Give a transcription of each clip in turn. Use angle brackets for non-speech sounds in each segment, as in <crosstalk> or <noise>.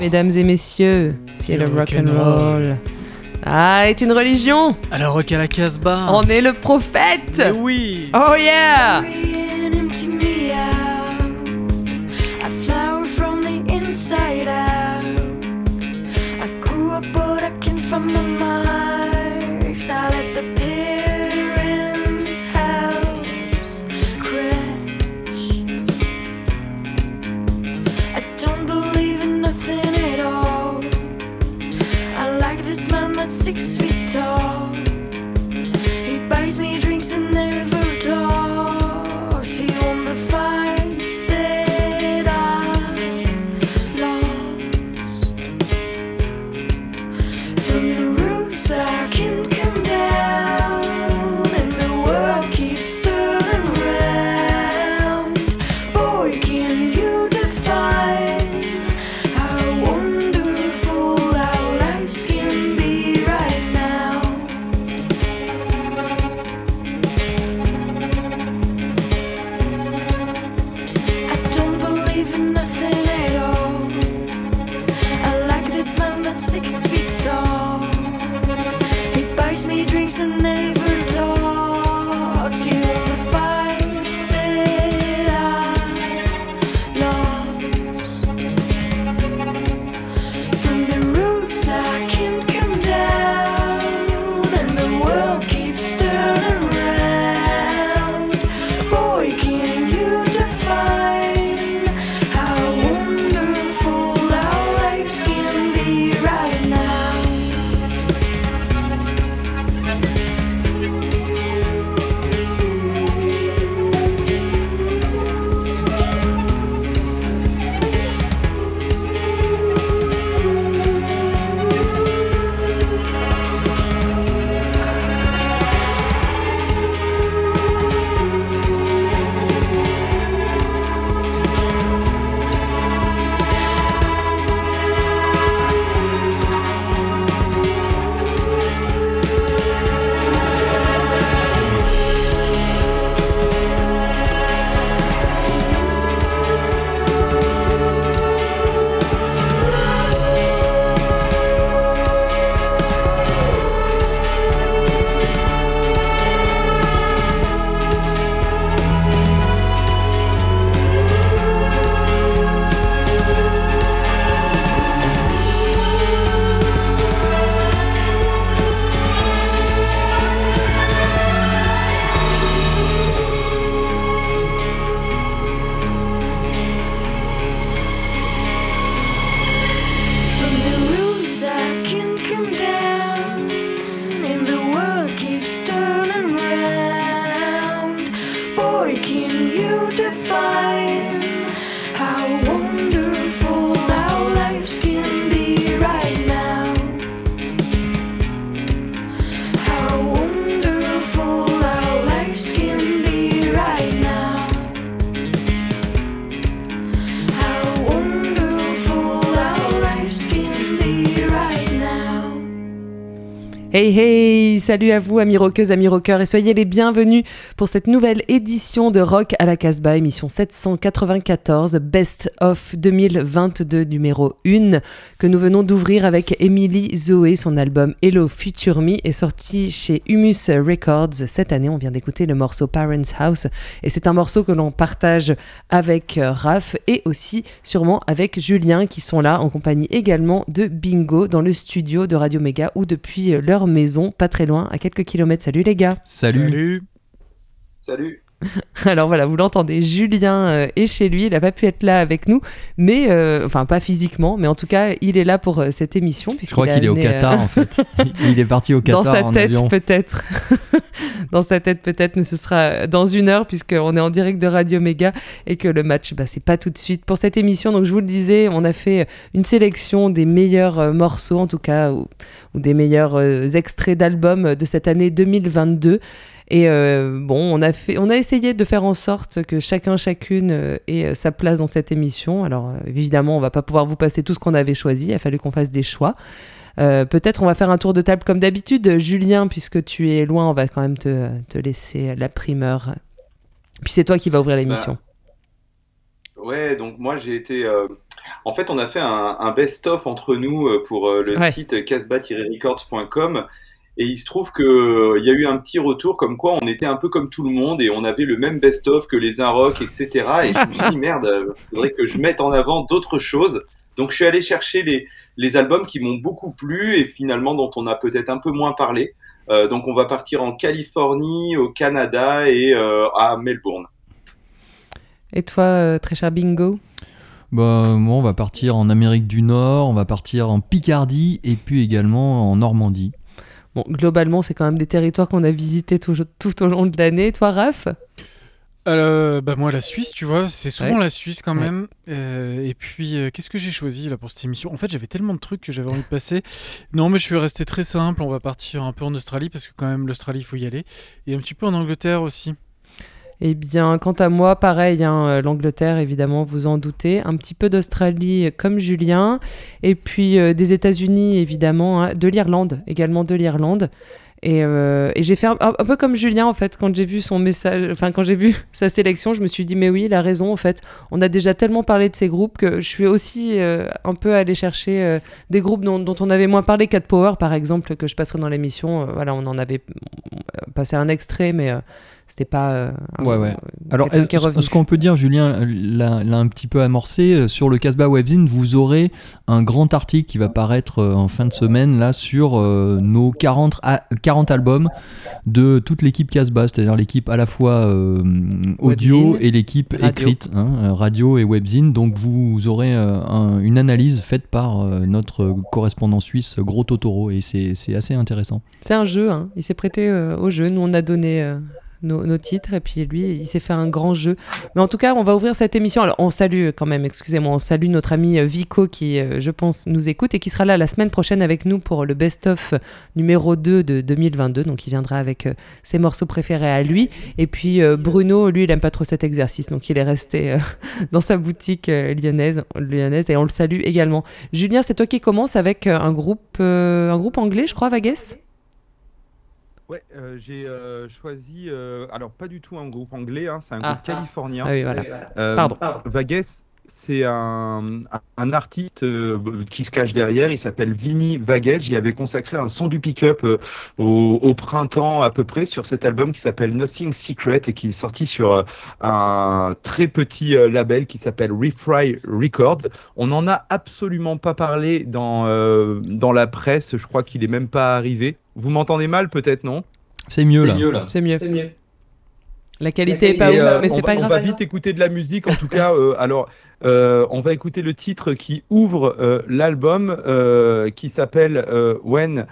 Mesdames et messieurs, c'est le rock and roll. Ah, est une religion. Alors rock à la Casbah On est le prophète. Oui. Oh yeah Hey hey, salut à vous amis rockeuses, amis rockeurs et soyez les bienvenus pour cette nouvelle édition de Rock à la Casbah, émission 794, Best of 2022 numéro 1 que nous venons d'ouvrir avec Emily Zoé. Son album Hello Future Me est sorti chez Humus Records cette année. On vient d'écouter le morceau Parents House et c'est un morceau que l'on partage avec euh, Raph et aussi sûrement avec Julien qui sont là en compagnie également de Bingo dans le studio de Radio Méga ou depuis euh, leur maison, pas très loin, à quelques kilomètres. Salut les gars. Salut. Salut. <laughs> Alors voilà, vous l'entendez, Julien euh, est chez lui, il n'a pas pu être là avec nous, mais euh, enfin pas physiquement, mais en tout cas il est là pour euh, cette émission. Je crois qu'il est au Qatar en fait. <laughs> Il est parti au Qatar. Dans sa tête peut-être. <laughs> dans sa tête peut-être, mais ce sera dans une heure puisqu'on est en direct de Radio Méga et que le match, bah, c'est pas tout de suite. Pour cette émission, donc je vous le disais, on a fait une sélection des meilleurs morceaux en tout cas, ou des meilleurs extraits d'albums de cette année 2022. Et bon, on a, fait, on a essayé de faire en sorte que chacun, chacune ait sa place dans cette émission. Alors évidemment, on va pas pouvoir vous passer tout ce qu'on avait choisi, il a fallu qu'on fasse des choix. Peut-être on va faire un tour de table comme d'habitude. Julien, puisque tu es loin, on va quand même te, te laisser la primeur. Puis c'est toi qui vas ouvrir l'émission. Bah, ouais, donc moi j'ai été en fait, on a fait un, best-of entre nous euh, pour euh, le site casbah-records.com. Et il se trouve qu'il euh, y a eu un petit retour comme quoi on était un peu comme tout le monde et on avait le même best-of que les Rock, etc. Et je me suis dit, <laughs> merde, il faudrait que je mette en avant d'autres choses. Donc je suis allé chercher les, les albums qui m'ont beaucoup plu et finalement dont on a peut-être un peu moins parlé. donc on va partir en Californie, au Canada et à Melbourne. Et toi, très cher Bingo? Bah, moi, on va partir en Amérique du Nord, on va partir en Picardie et puis également en Normandie. Bon, globalement, c'est quand même des territoires qu'on a visités tout, au long de l'année. Toi, Raph? Euh, bah moi la Suisse tu vois c'est souvent la Suisse quand même. Euh, et puis euh, qu'est-ce que j'ai choisi là pour cette émission? En fait j'avais tellement de trucs que j'avais envie de passer. Non mais je vais rester très simple. On va partir un peu en Australie parce que quand même l'Australie il faut y aller. Et un petit peu en Angleterre aussi eh bien, quant à moi, pareil, hein, euh, l'Angleterre, évidemment, vous en doutez, un petit peu d'Australie euh, comme Julien, et puis euh, des États-Unis, évidemment, hein, de l'Irlande, également de l'Irlande. Et, j'ai fait un, peu comme Julien, en fait, quand j'ai vu son message, enfin, quand j'ai vu <laughs> sa sélection, je me suis dit, mais oui, il a raison, en fait. On a déjà tellement parlé de ces groupes que je suis aussi un peu allé chercher des groupes dont, dont, on avait moins parlé, Cat Power, par exemple, que je passerai dans l'émission. voilà, on en avait passé un extrait, mais c'était pas. Euh, ouais, ouais. Alors, ce qu'on peut dire, Julien l'a un petit peu amorcé, euh, sur le Casbah Webzine, vous aurez un grand article qui va paraître euh, en fin de semaine là sur nos 40, 40 albums de toute l'équipe Casbah, c'est-à-dire l'équipe à la fois audio et l'équipe écrite, hein, radio et Webzine. Donc, vous aurez une analyse faite par notre correspondant suisse, Gros Totoro, et c'est assez intéressant. C'est un jeu, hein. il s'est prêté au jeu. Nous, on a donné nos, titres. Et puis lui, il s'est fait un grand jeu. Mais en tout cas, on va ouvrir cette émission. Alors, on salue quand même, excusez-moi, on salue notre ami euh, Vico qui, euh, je pense, nous écoute et qui sera là la semaine prochaine avec nous pour le best-of numéro 2 de 2022. Donc, il viendra avec euh, ses morceaux préférés à lui. Et puis, Bruno, lui, il aime pas trop cet exercice. Donc, il est resté <laughs> dans sa boutique lyonnaise, lyonnaise et on le salue également. Julien, c'est toi qui commence avec un groupe, un groupe anglais, je crois, Vagues? Ouais, euh, j'ai euh, choisi, euh, alors pas du tout un groupe anglais, hein, c'est un ah. groupe californien. Ah oui, voilà. Pardon. Vagues, c'est un, un, artiste qui se cache derrière, il s'appelle Vinny Vagues. J'y avais consacré un son du pick-up au, au, printemps à peu près sur cet album qui s'appelle Nothing Secret et qui est sorti sur un très petit label qui s'appelle Refry Records. On n'en a absolument pas parlé dans, dans la presse, je crois qu'il est même pas arrivé. Vous m'entendez mal peut-être, non? C'est mieux, là. C'est mieux. mieux. La qualité est pas ouf, euh, mais c'est pas grave. On va vite écouter de la musique, en tout cas. Euh, alors, euh, on va écouter le titre qui ouvre l'album, qui s'appelle When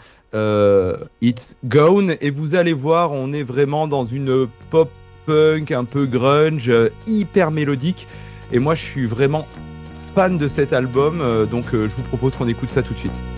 It's Gone. Et vous allez voir, on est vraiment dans une pop punk un peu grunge, hyper mélodique. Et moi, je suis vraiment fan de cet album, donc je vous propose qu'on écoute ça tout de suite.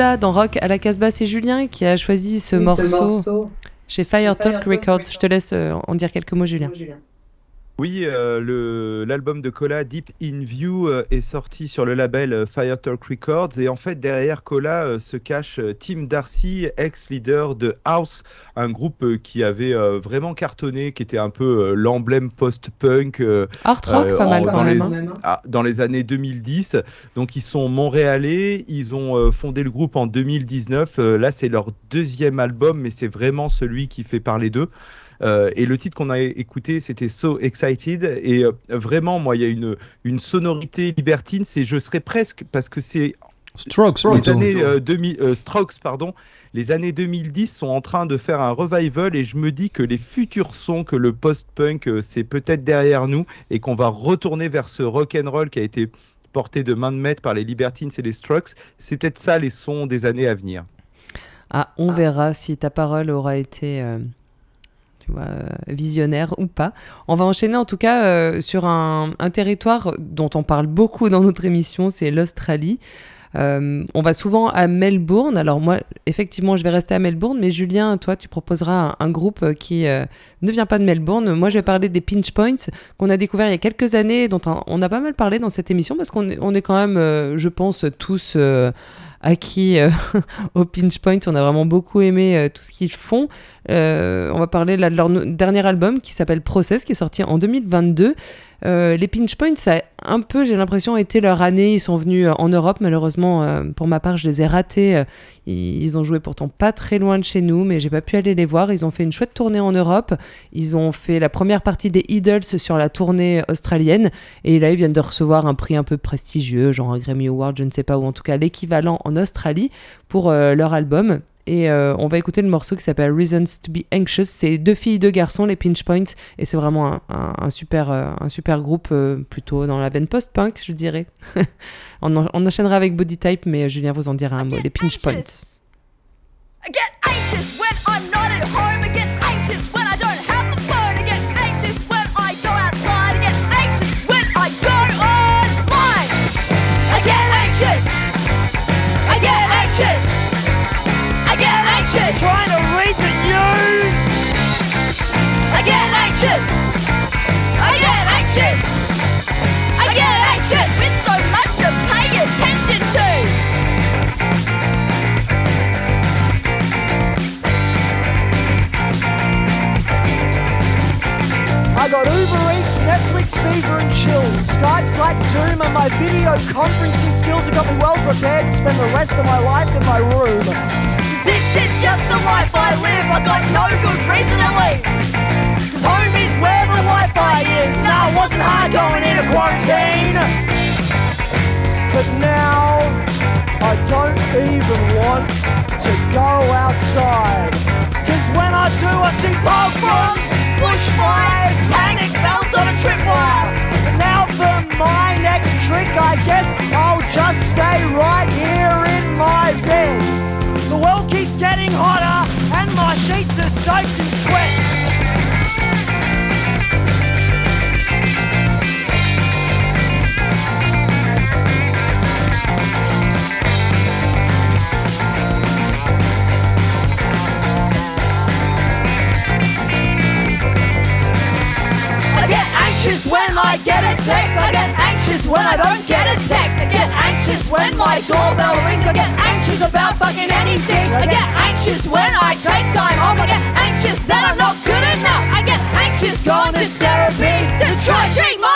Dans Rock à la Casbah. C'est Julien qui a choisi ce, morceau, chez Fire Talk Records. Je te laisse en dire quelques mots, Julien. Oui, euh, l'album de Cola, Deep in View, euh, est sorti sur le label euh, Fire Talk Records. Et en fait, derrière Cola se cache Tim Darcy, ex-leader de House, un groupe qui avait vraiment cartonné, qui était un peu l'emblème post-punk. Art rock, pas mal dans, les, hein. ah, dans les années 2010. Donc, ils sont montréalais. Ils ont fondé le groupe en 2019. là, c'est leur deuxième album, mais c'est vraiment celui qui fait parler d'eux. Euh, et le titre qu'on a écouté, c'était So Excited. Et euh, vraiment, moi, il y a une, une sonorité libertine. C'est je serais presque, parce que c'est Strokes, les années 2000, euh, Strokes, pardon, les années 2010 sont en train de faire un revival et je me dis que les futurs sons, que le post-punk, c'est peut-être derrière nous et qu'on va retourner vers ce rock and roll qui a été porté de main de maître par les Libertines et les Strokes. C'est peut-être ça les sons des années à venir. Ah, on verra si ta parole aura été euh, visionnaire ou pas. On va enchaîner en tout cas euh, sur un, territoire dont on parle beaucoup dans notre émission, c'est l'Australie. Euh, on va souvent à Melbourne. Alors moi, effectivement, je vais rester à Melbourne, mais Julien, toi, tu proposeras un, groupe qui ne vient pas de Melbourne. Moi, je vais parler des Pinch Points qu'on a découvert il y a quelques années, dont on a pas mal parlé dans cette émission parce qu'on on est quand même, je pense, tous acquis <laughs> au Pinch Point. On a vraiment beaucoup aimé tout ce qu'ils font. Euh, on va parler de leur dernier album qui s'appelle Process, qui est sorti en 2022. Euh, les Pinch Points, ça a un peu, j'ai l'impression, été leur année. Ils sont venus euh, en Europe, malheureusement, pour ma part, je les ai ratés. Ils, ont joué pourtant pas très loin de chez nous, mais j'ai pas pu aller les voir. Ils ont fait une chouette tournée en Europe. Ils ont fait la première partie des Idols sur la tournée australienne. Et là, ils viennent de recevoir un prix un peu prestigieux, genre un Grammy Award, je ne sais pas, ou en tout cas l'équivalent en Australie pour leur album. Et euh, on va écouter le morceau qui s'appelle Reasons to be Anxious. C'est deux filles, deux garçons, les Pinch Points. Et c'est vraiment un, super, euh, un super groupe, euh, plutôt dans la veine post-punk, je dirais. <laughs> on, on, enchaînera avec Body Type, mais Julien vous en dira un mot. Les Pinch Points. I get anxious when I'm not at home. I get anxious when I Netflix fever and chills. Skype's like Zoom and my video conferencing skills have got me well prepared to spend the rest of my life in my room. This is just the life I live. I got no good reason to leave. Cause home is where the Wi-Fi is. Now it wasn't hard going into quarantine. But now I don't even want to go outside. When I do, I see pogroms, bushfires, panic bells on a tripwire. But now for my next trick, I guess I'll just stay right here in my bed. The world keeps getting hotter, and my sheets are soaked in sweat. Anxious when I get a text. I get anxious when I don't get a text. I get anxious when my doorbell rings. I get anxious about fucking anything. I get anxious when I take time off. I get anxious that I'm not good enough. I get anxious going to therapy to try treat my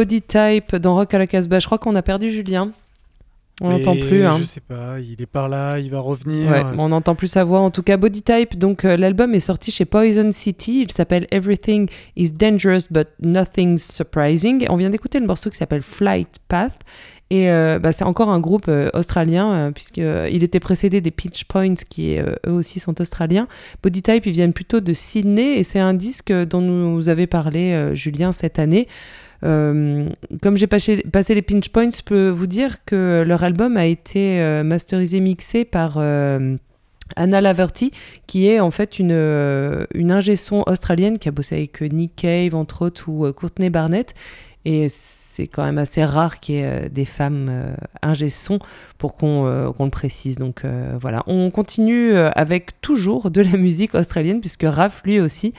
Body Type dans Rock à la Casbah. Je crois qu'on a perdu Julien. On n'entend plus. Hein. Je sais pas, il est par là, il va revenir. Ouais, on n'entend plus sa voix. En tout cas, Body Type, donc euh, l'album est sorti chez Poison City. Il s'appelle Everything is Dangerous but Nothing's Surprising. On vient d'écouter le morceau qui s'appelle Flight Path. Et euh, bah, c'est encore un groupe euh, australien, puisqu'il était précédé des Pitch Points, qui eux aussi sont australiens. Body Type, ils viennent plutôt de Sydney, et c'est un disque dont nous avait parlé Julien cette année. Euh, comme j'ai passé, les pinch points, je peux vous dire que leur album a été euh, masterisé, mixé par euh, Anna Laverty, qui est en fait une, une ingé son australienne qui a bossé avec Nick Cave, entre autres, ou Courtney Barnett. Et c'est quand même assez rare qu'il y ait des femmes euh, ingé son pour qu'on le précise. Donc voilà, on continue avec toujours de la musique australienne, puisque Raph, lui aussi,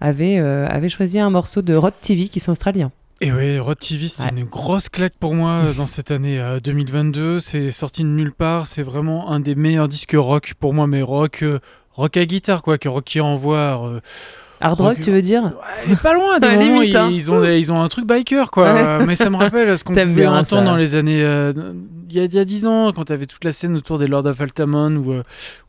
avait, avait choisi un morceau de Rod TV qui sont australiens. Et oui, Rod TV, c'est une grosse claque pour moi euh, dans cette année 2022. Euh, c'est sorti de nulle part. C'est vraiment un des meilleurs disques rock pour moi, mais rock, euh, rock à guitare, quoi, que rock qui envoie. Hard rock, tu veux dire pas loin. <laughs> Des moments, hein. ils, ont, ils ont un truc biker, quoi. Mais ça me rappelle ce qu'on <laughs> pouvait entendre dans les années. Euh, il y a, il 10 ans, quand tu avais toute la scène autour des Lord of Altamont, où,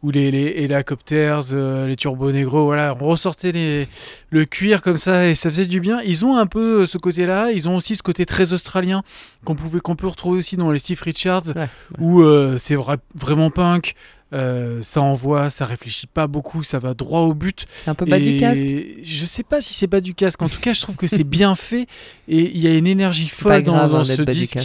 où les, les hélicoptères, euh, les Turbo Negro, voilà, on ressortait les, le cuir comme ça et ça faisait du bien. Ils ont un peu euh, ce côté-là. Ils ont aussi ce côté très australien qu'on pouvait qu'on peut retrouver aussi dans les Steve Richards, où c'est vraiment punk. Euh, ça envoie, ça réfléchit pas beaucoup, ça va droit au but. C'est un peu bas du casque. Je sais pas si c'est bas du casque. En tout cas, je trouve que c'est <laughs> bien fait et il y a une énergie folle dans, hein, ce disque.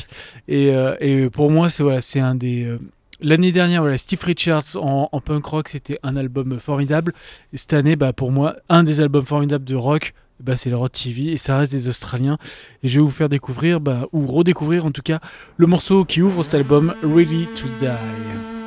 Et, euh, et, pour moi, c'est voilà, c'est un des. Euh, l'année dernière, voilà, Steve Richards en, punk rock, c'était un album formidable. Et cette année, bah, pour moi, un des albums formidables de rock, bah, c'est le Rod TV et ça reste des Australiens. Et je vais vous faire découvrir, bah, ou redécouvrir en tout cas, le morceau qui ouvre cet album, Ready to Die.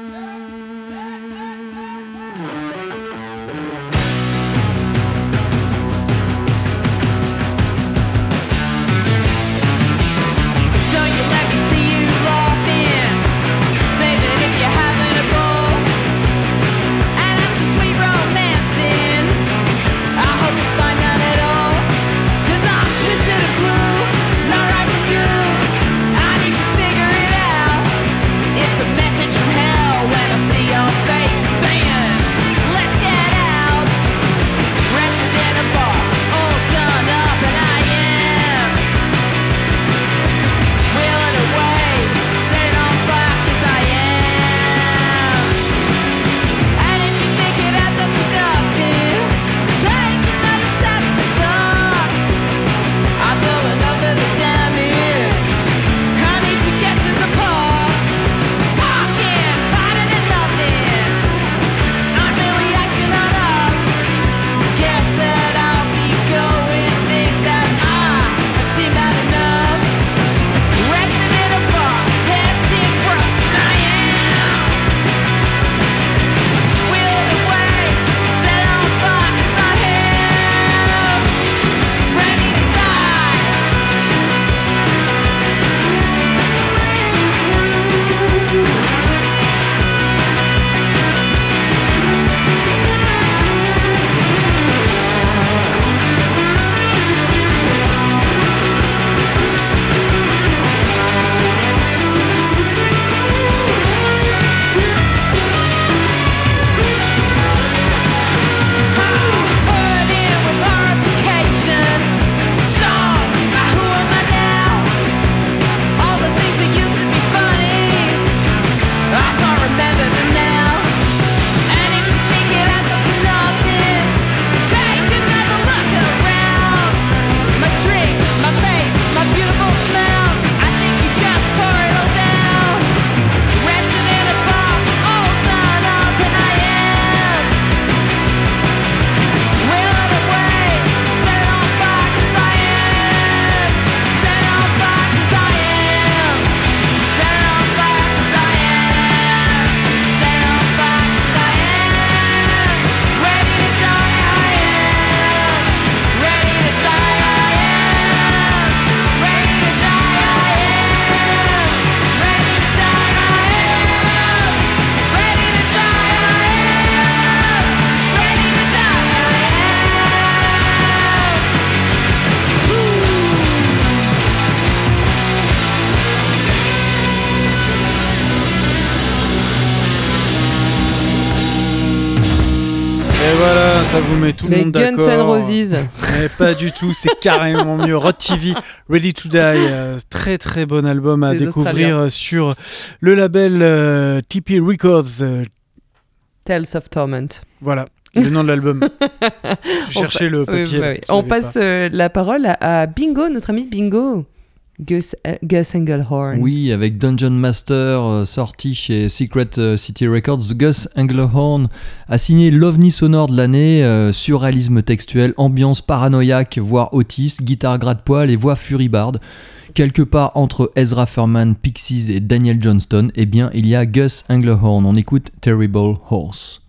Tout le monde d'accord. Guns N' Roses. Mais pas du tout, c'est carrément mieux. Rod TV, Ready to Die, euh, très très bon album à découvrir euh, sur le label euh, TP Records. Tales of Torment. Voilà. Le nom de l'album. <laughs> Je cherchais le papier. On passe la parole à Bingo, notre ami Bingo. Gus, euh, Englehorn. Oui, avec Dungeon Master euh, sorti chez Secret euh, City Records, Gus Englehorn a signé l'ovni sonore de l'année, surréalisme textuel, ambiance paranoïaque, voire autiste, guitare gratte-poil et voix furibarde. Quelque part entre Ezra Furman, Pixies et Daniel Johnston, eh bien, il y a Gus Englehorn. On écoute Terrible Horse.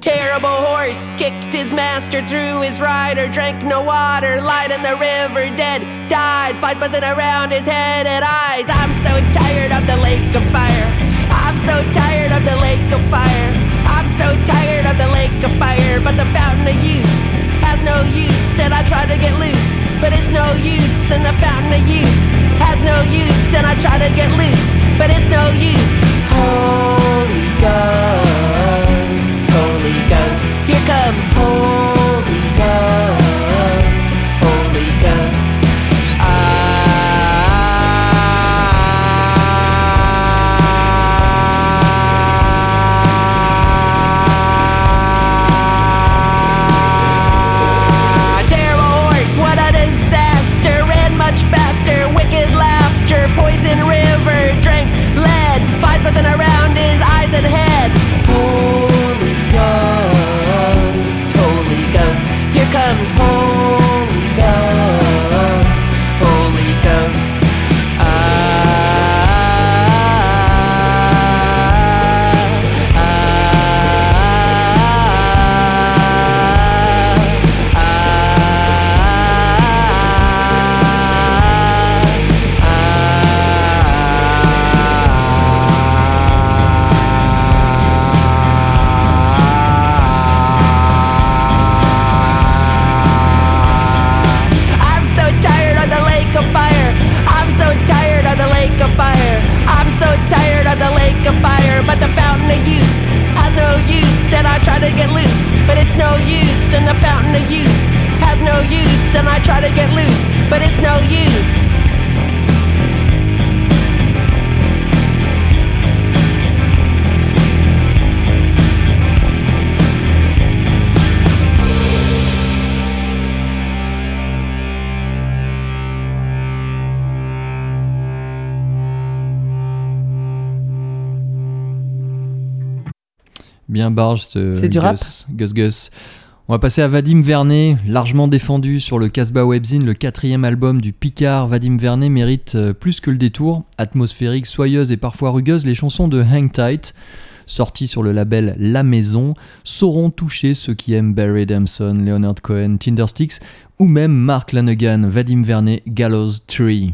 Terrible horse kicked his master through his rider, drank no water, lied in the river, dead, died, flies buzzing around his head and eyes. I'm so tired of the lake of fire. I'm so tired of the lake of fire. I'm so tired of the lake of fire. But the fountain of youth has no use, and I try to get loose, but it's no use. And the fountain of youth has no use, and I try to get loose, but it's no use. Holy God. Bien barge ce C'est du rap. Gus, Gus. On va passer à Vadim Vernet, largement défendu sur le Casbah Webzine, le quatrième album du Picard. Vadim Vernet mérite euh, plus que le détour. Atmosphérique, soyeuse et parfois rugueuse, les chansons de Hang Tight, sorties sur le label La Maison, sauront toucher ceux qui aiment Barry Dempson, Leonard Cohen, Tindersticks ou même Mark Lanegan, Vadim Vernet, Gallows Tree.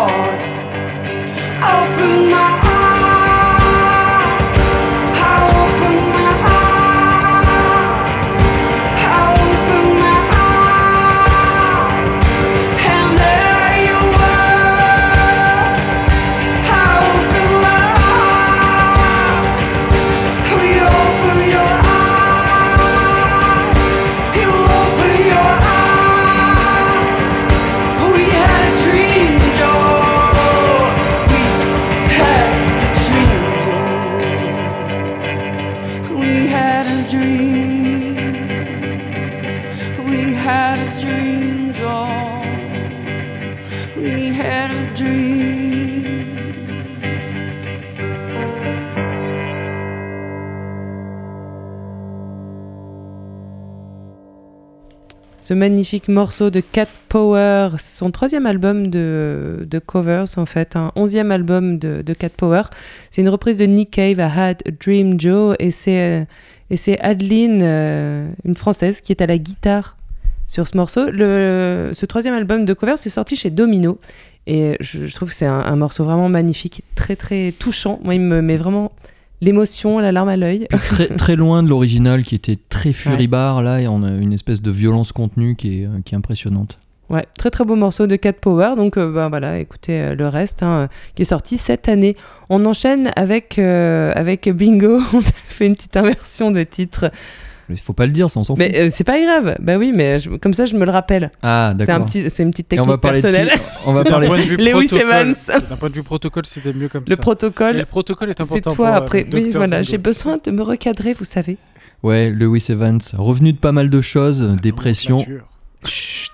Open my Ce magnifique morceau de Cat Power, son troisième album de, covers en fait, un onzième album de, Cat Power. C'est une reprise de Nick Cave, I Had a Dream Joe, et c'est c'est Adeline, euh, une française, qui est à la guitare sur ce morceau. Le, ce troisième album de cover, c'est sorti chez Domino. Et je, trouve que c'est un, morceau vraiment magnifique, très très touchant. Moi, il me met vraiment l'émotion, la larme à l'œil. Très, <laughs> très loin de l'original qui était très furibard. Là, et on a une espèce de violence contenue qui est, qui est impressionnante. Ouais, très très beau morceau de Cat Power. Donc euh, bah, voilà, écoutez euh, le reste hein, qui est sorti cette année. On enchaîne avec, euh, avec Bingo. <laughs> On a fait une petite inversion de titre. Il faut pas le dire, ça on s'en fout. Mais c'est pas grave. Bah oui, mais comme ça je me le rappelle. Ah d'accord. C'est une petite technique personnelle. on va parler de Lewis Evans. D'un point de vue protocole, c'était mieux comme le ça. Protocole, le protocole est important. C'est toi après. Oui, voilà, j'ai besoin de me recadrer, vous savez. Ouais, Lewis Evans, revenu de pas mal de choses, dépression. Chut.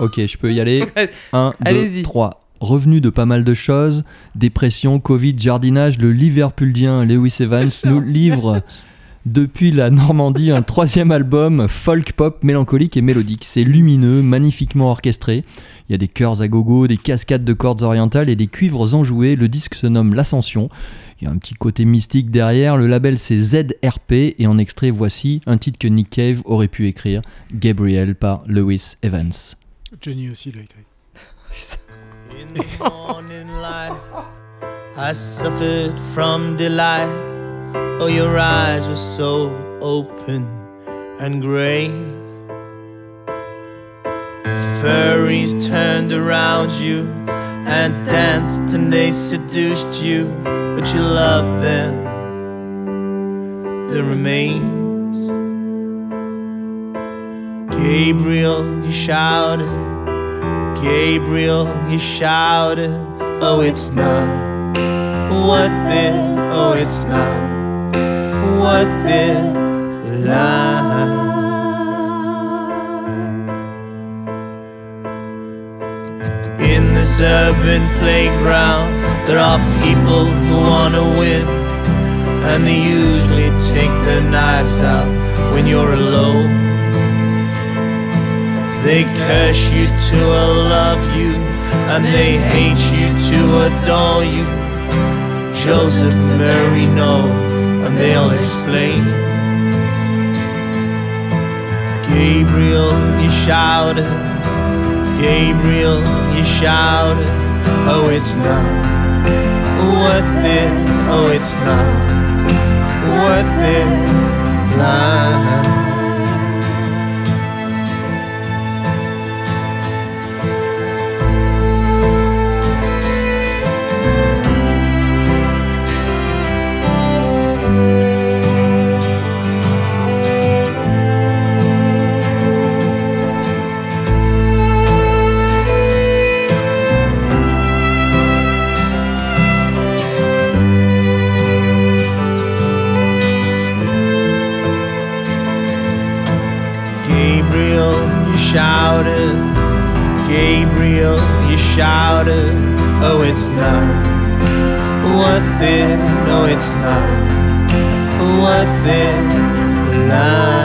Ok, je peux y aller. 1, 2, 3. Revenu de pas mal de choses, dépression, Covid, jardinage, le Liverpoolien Lewis Evans nous <laughs> livre depuis la Normandie un troisième album folk pop mélancolique et mélodique. C'est lumineux, magnifiquement orchestré. Il y a des chœurs à gogo, des cascades de cordes orientales et des cuivres enjoués. Le disque se nomme L'Ascension. Il y a un petit côté mystique derrière. Le label c'est ZRP et en extrait voici un titre que Nick Cave aurait pu écrire, Gabriel par Lewis Evans. Johnny aussi l'a écrit. In the morning light, I suffered from delight. Oh, your eyes were so open and grey. Furries turned around you and danced and they seduced you, but you loved them. The remains. Gabriel, you shouted. Gabriel, you shouted. Oh, it's not worth it. Oh, it's not worth it. Lie. In this urban playground, there are people who wanna win, and they usually take their knives out when you're alone. They curse you to love you, and they hate you to adore you. Joseph, Mary, no, and they'll explain. Gabriel, you shouted. Gabriel, you shouted. Oh, it's not worth it. Oh, it's not worth it. It's not worth it, no, it's not worth it, lie.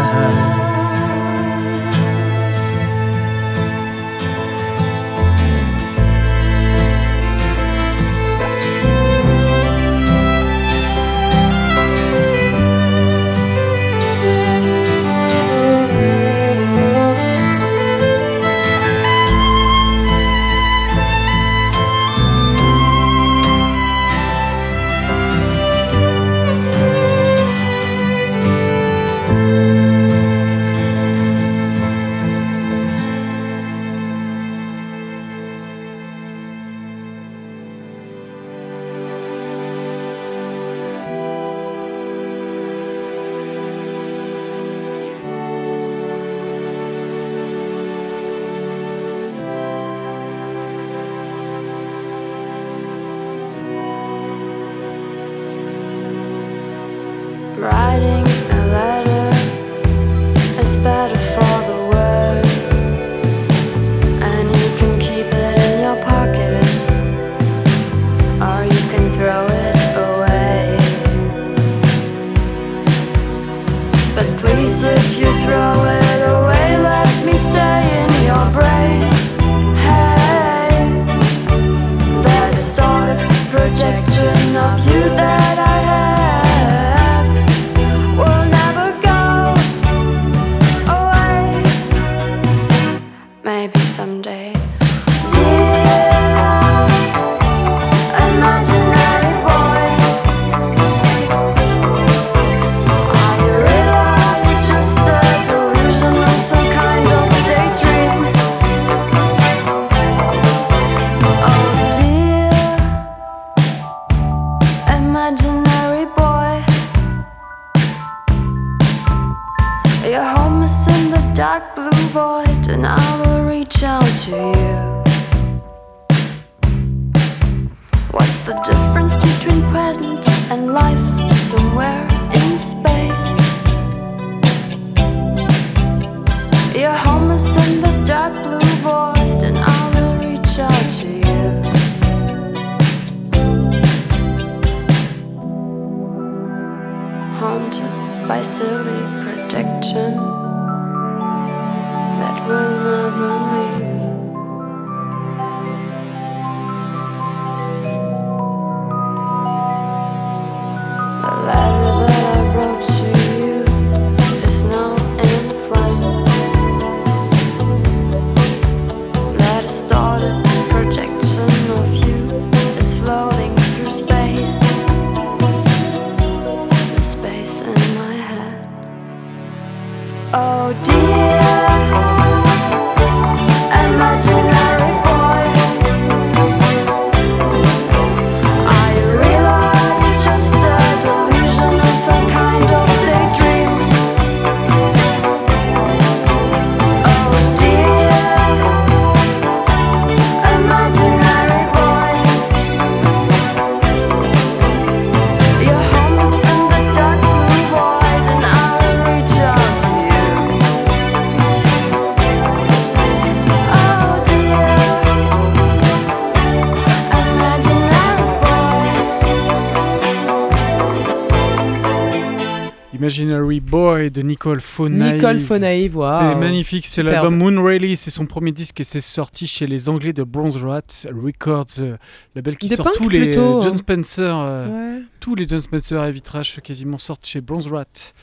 De Nicole Fonaï. Nicole Fonaï, C'est magnifique, c'est l'album Moon Rally, c'est son premier disque et c'est sorti chez les Anglais de Bronze Rat Records, euh, label qui sort tous les hein. John Spencer, euh, ouais. tous les John Spencer et Vitrash quasiment sortent chez Bronze Rat.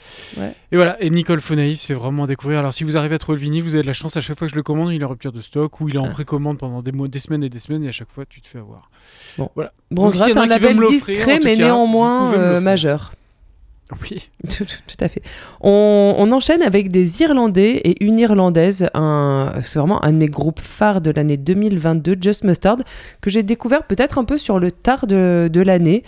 Et voilà, et Nicole Fonaï, c'est vraiment à découvrir. Alors si vous arrivez à trouver le vinyle, vous avez de la chance, à chaque fois que je le commande, il est en rupture de stock ou il est en ah. précommande pendant des mois, des semaines et des semaines et à chaque fois tu te fais avoir. Bon, voilà. Bronze Rat, si un, un label discret mais néanmoins euh, majeur. <laughs> Oui. Tout, à fait. On, enchaîne avec des Irlandais et une Irlandaise. Un, c'est vraiment un de mes groupes phares de l'année 2022, Just Mustard, que j'ai découvert peut-être un peu sur le tard de, l'année.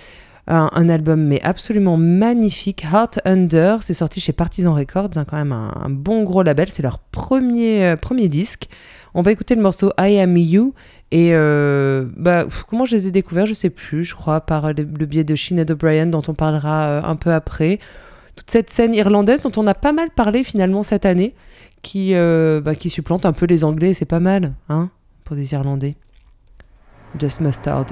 Un, album mais absolument magnifique, Heart Under. C'est sorti chez Partisan Records, hein, quand même un, bon gros label. C'est leur premier, euh, premier disque. On va écouter le morceau I Am You. Et euh, bah, comment je les ai découverts, je sais plus, je crois, par euh, le, biais de Sinead O'Brien, dont on parlera euh, un peu après. Toute cette scène irlandaise dont on a pas mal parlé finalement cette année, qui, bah, qui supplante un peu les Anglais, c'est pas mal, hein, pour des Irlandais. Just Mustard.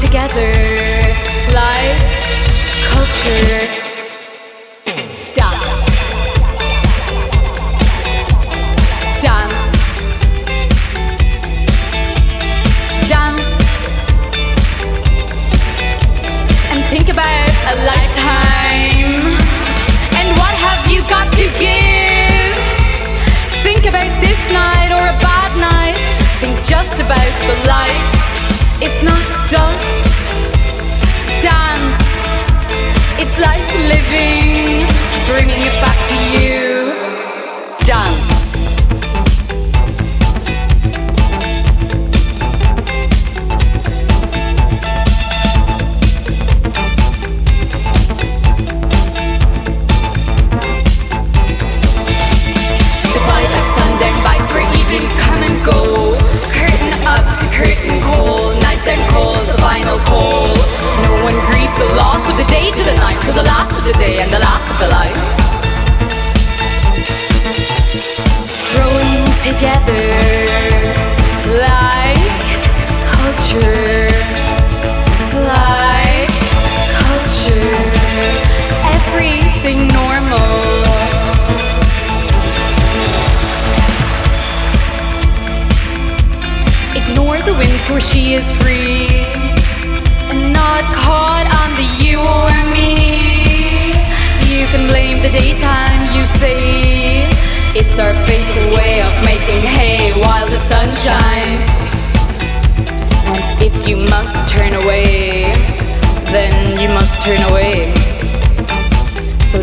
Together like culture.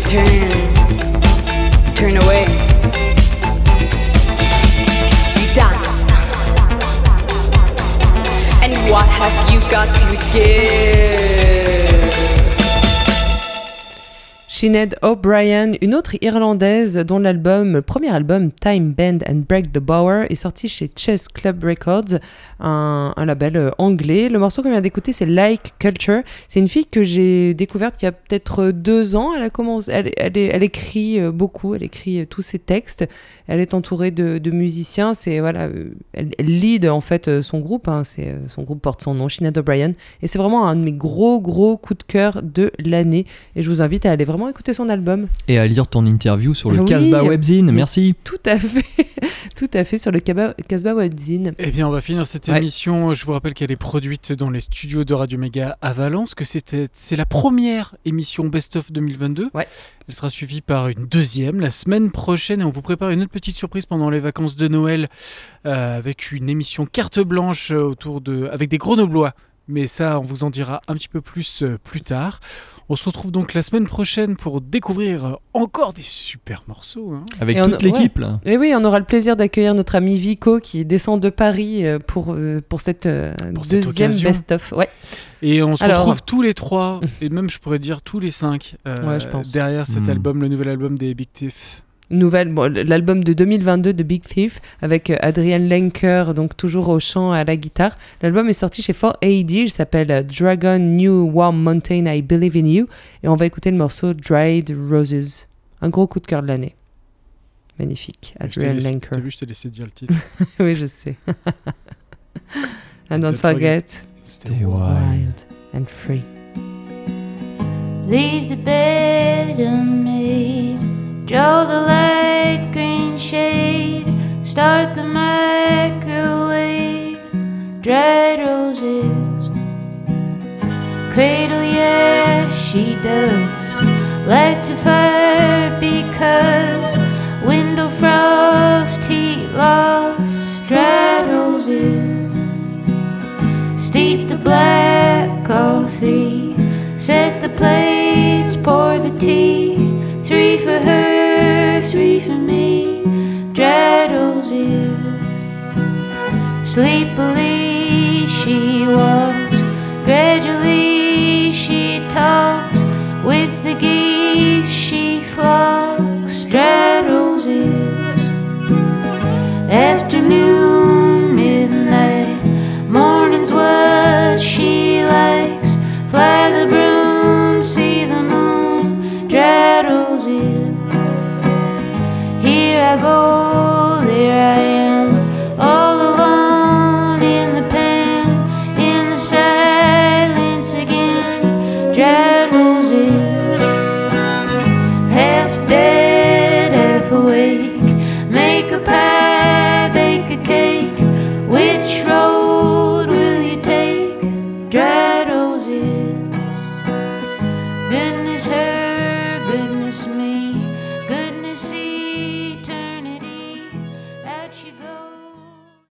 Turn Sinead O'Brien, une autre irlandaise dont l'album, le premier album Time Bend and Break the Bower est sorti chez Chess Club Records, un, label euh, anglais. Le morceau qu'on vient d'écouter c'est Like Culture. C'est une fille que j'ai découverte il y a peut-être deux ans. Elle a commencé, elle, elle, écrit euh, beaucoup, elle écrit euh, tous ses textes. Elle est entourée de, musiciens. C'est voilà, elle, elle lead en fait son groupe. hein. son groupe porte son nom, Sinead O'Brien. Et c'est vraiment un de mes gros gros coups de cœur de l'année. Et je vous invite à aller vraiment écouter son album. Et à lire ton interview sur le Oui. Casbah Webzine. Merci. Tout à fait, <laughs> tout à fait sur le Casbah Webzine. Eh bien, on va finir cette Ouais. émission. Je vous rappelle qu'elle est produite dans les studios de Radio Méga à Valence, que c'était c'est la première émission Best of 2022. Ouais. Elle sera suivie par une deuxième la semaine prochaine et on vous prépare une autre petite surprise pendant les vacances de Noël euh, avec une émission carte blanche euh, autour de avec des grenoblois. Mais ça, on vous en dira un petit peu plus euh, plus tard. On se retrouve donc la semaine prochaine pour découvrir encore des super morceaux. hein. Avec Et toute l'équipe. Et oui, on aura le plaisir d'accueillir notre ami Vico qui descend de Paris euh, pour, euh, pour cette euh, Pour cette deuxième best-of. Ouais. Et on se Alors- retrouve tous les trois, et même je pourrais dire tous les cinq, euh, Ouais, je pense. derrière cet Hmm. album, le nouvel album des Big Thief. Nouvelle, bon, l'album de 2022 de Big Thief avec euh, Adrian Lenker, donc toujours au chant à la guitare. L'album est sorti chez 4AD, il s'appelle euh, Dragon New Warm Mountain I Believe in You. Et on va écouter le morceau Dried Roses. Un gros coup de cœur de l'année. Magnifique. Adrian Lenker. T'as vu, je t'ai laissé dire le titre. <laughs> oui, je sais. <laughs> and don't forget, stay wild and free. Leave the bed unmade. Draw the light green shade. Start the microwave. Dried roses. Cradle, yes, she does. Lights a fire because window frost, heat loss. Dried roses. Steep the black coffee. Set the plates, pour the tea. Three for her straddles you. Sleepily she walks, gradually she talks, with the geese she flocks, straddles you. Afternoon, midnight, morning's what she likes, fly the broom, see the moon, straddles you. Here I go.